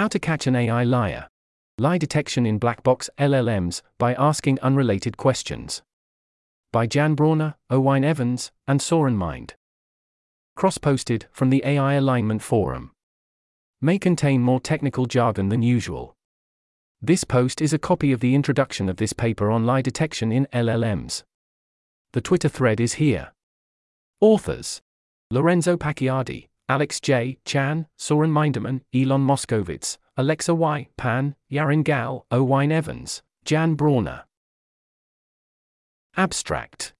How to catch an AI liar. Lie detection in black box LLMs by asking unrelated questions. By Jan Brauner, Owain Evans, and Soren Mind. Cross posted from the AI Alignment Forum. May contain more technical jargon than usual. This post is a copy of the introduction of this paper on lie detection in LLMs. The Twitter thread is here. Authors Lorenzo Pacchiardi, Alex J. Chan, Sören Mindermann, Ilan Moscovitz, Alexa Y. Pan, Yarin Gal, Owain Evans, Jan Brauner. Abstract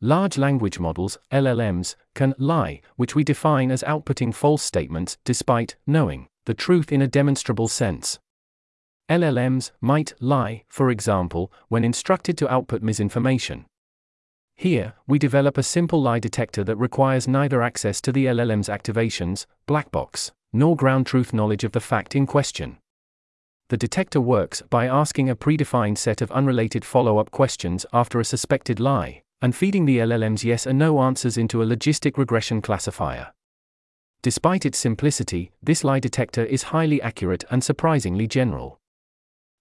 Large language models, LLMs, can lie, which we define as outputting false statements despite knowing the truth in a demonstrable sense. LLMs might lie, for example, when instructed to output misinformation. Here, we develop a simple lie detector that requires neither access to the LLM's activations, black box, nor ground truth knowledge of the fact in question. The detector works by asking a predefined set of unrelated follow up questions after a suspected lie, and feeding the LLM's yes or no answers into a logistic regression classifier. Despite its simplicity, this lie detector is highly accurate and surprisingly general.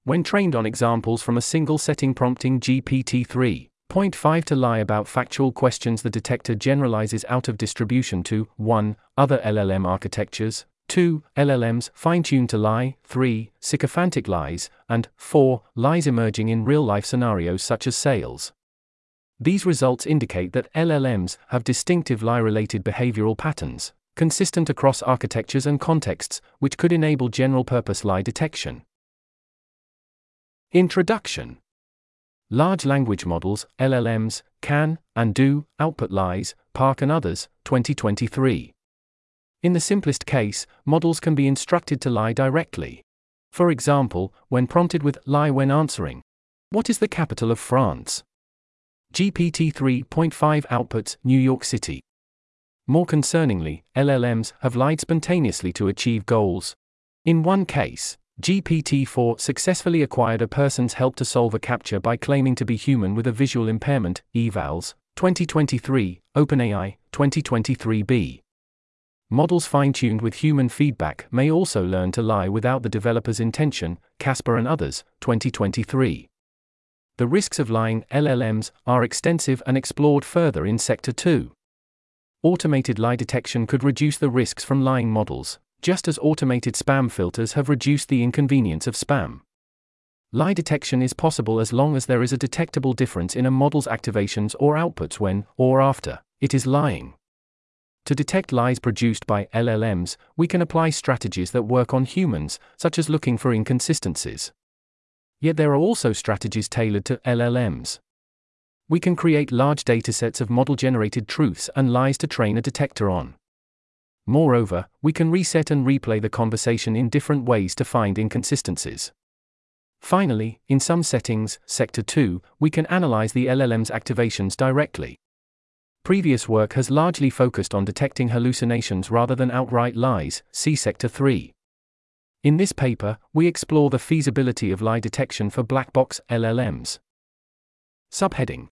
When trained on examples from a single setting prompting GPT 3, Point 5 To lie about factual questions The detector generalizes out of distribution to 1. Other LLM architectures, 2. LLMs fine tuned to lie, 3. Sycophantic lies, and 4. Lies emerging in real life scenarios such as sales. These results indicate that LLMs have distinctive lie related behavioral patterns, consistent across architectures and contexts, which could enable general purpose lie detection. Introduction Large language models, LLMs, can and do output lies, Park and others, 2023. In the simplest case, models can be instructed to lie directly. For example, when prompted with lie when answering, What is the capital of France? GPT 3.5 outputs New York City. More concerningly, LLMs have lied spontaneously to achieve goals. In one case, GPT 4 successfully acquired a person's help to solve a CAPTCHA by claiming to be human with a visual impairment, evals, 2023, OpenAI, 2023b. Models fine tuned with human feedback may also learn to lie without the developer's intention, Casper and others, 2023. The risks of lying LLMs are extensive and explored further in Sector 2. Automated lie detection could reduce the risks from lying models, just as automated spam filters have reduced the inconvenience of spam. Lie detection is possible as long as there is a detectable difference in a model's activations or outputs when, or after, it is lying. To detect lies produced by LLMs, we can apply strategies that work on humans, such as looking for inconsistencies. Yet there are also strategies tailored to LLMs. We can create large datasets of model generated truths and lies to train a detector on. Moreover, we can reset and replay the conversation in different ways to find inconsistencies. Finally, in some settings, Sector 2, we can analyze the LLM's activations directly. Previous work has largely focused on detecting hallucinations rather than outright lies, see Sector 3. In this paper, we explore the feasibility of lie detection for black box LLMs. Subheading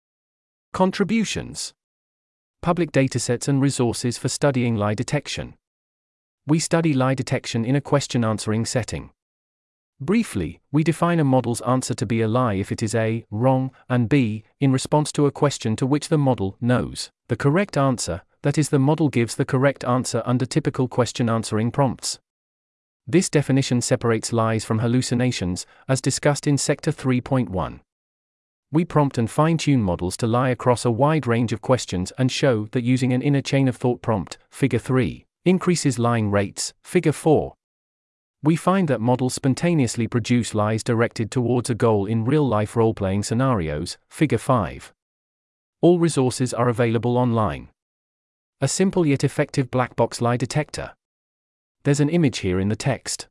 Contributions public datasets and resources for studying lie detection. We study lie detection in a question answering setting. Briefly, we define a model's answer to be a lie if it is A, wrong, and B, in response to a question to which the model knows the correct answer, that is, the model gives the correct answer under typical question answering prompts. This definition separates lies from hallucinations, as discussed in Sector 3.1 we prompt and fine tune models to lie across a wide range of questions and show that using an inner chain of thought prompt, Figure 3, increases lying rates, Figure 4. We find that models spontaneously produce lies directed towards a goal in real life role playing scenarios, Figure 5. All resources are available online. A simple yet effective black box lie detector. There's an image here in the text.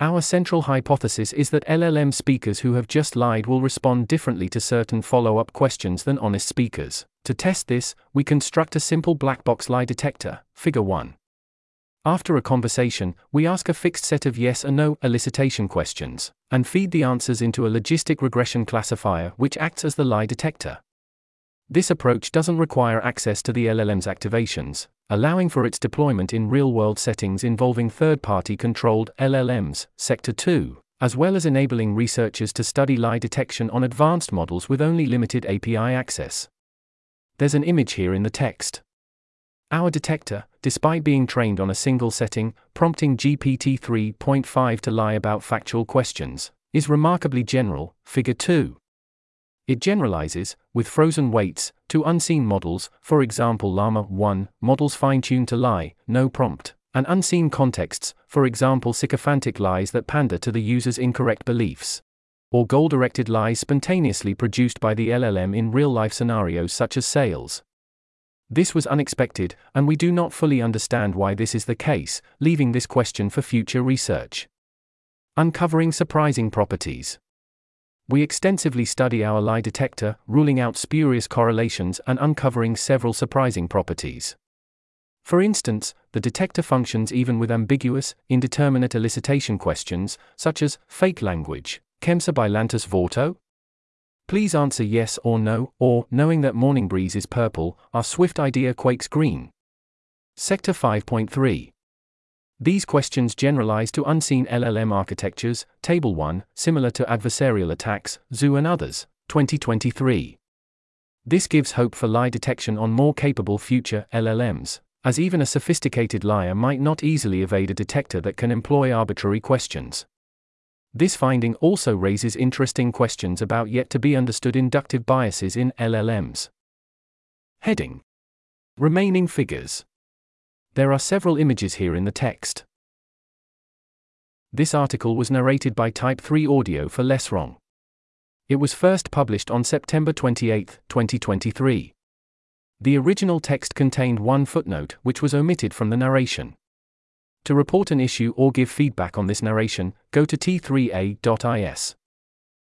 Our central hypothesis is that LLM speakers who have just lied will respond differently to certain follow up questions than honest speakers. To test this, we construct a simple black box lie detector, Figure 1. After a conversation, we ask a fixed set of yes or no elicitation questions, and feed the answers into a logistic regression classifier which acts as the lie detector. This approach doesn't require access to the LLM's activations, allowing for its deployment in real world settings involving third party controlled LLMs, Sector 2, as well as enabling researchers to study lie detection on advanced models with only limited API access. There's an image here in the text. Our detector, despite being trained on a single setting, prompting GPT 3.5 to lie about factual questions, is remarkably general, Figure 2. It generalizes, with frozen weights, to unseen models, for example Llama 1, models fine tuned to lie, no prompt, and unseen contexts, for example sycophantic lies that pander to the user's incorrect beliefs. Or goal directed lies spontaneously produced by the LLM in real life scenarios such as sales. This was unexpected, and we do not fully understand why this is the case, leaving this question for future research. Uncovering surprising properties. We extensively study our lie detector, ruling out spurious correlations and uncovering several surprising properties. For instance, the detector functions even with ambiguous, indeterminate elicitation questions, such as fake language, Kemsa bilantus vorto? Please answer yes or no, or, knowing that morning breeze is purple, our swift idea quakes green. Sector 5.3. These questions generalize to unseen LLM architectures, Table 1, similar to adversarial attacks, Zou and others, 2023. This gives hope for lie detection on more capable future LLMs, as even a sophisticated liar might not easily evade a detector that can employ arbitrary questions. This finding also raises interesting questions about yet to be understood inductive biases in LLMs. Heading Remaining figures. There are several images here in the text. This article was narrated by Type 3 Audio for Less Wrong. It was first published on September 28, 2023. The original text contained one footnote which was omitted from the narration. To report an issue or give feedback on this narration, go to t3a.is.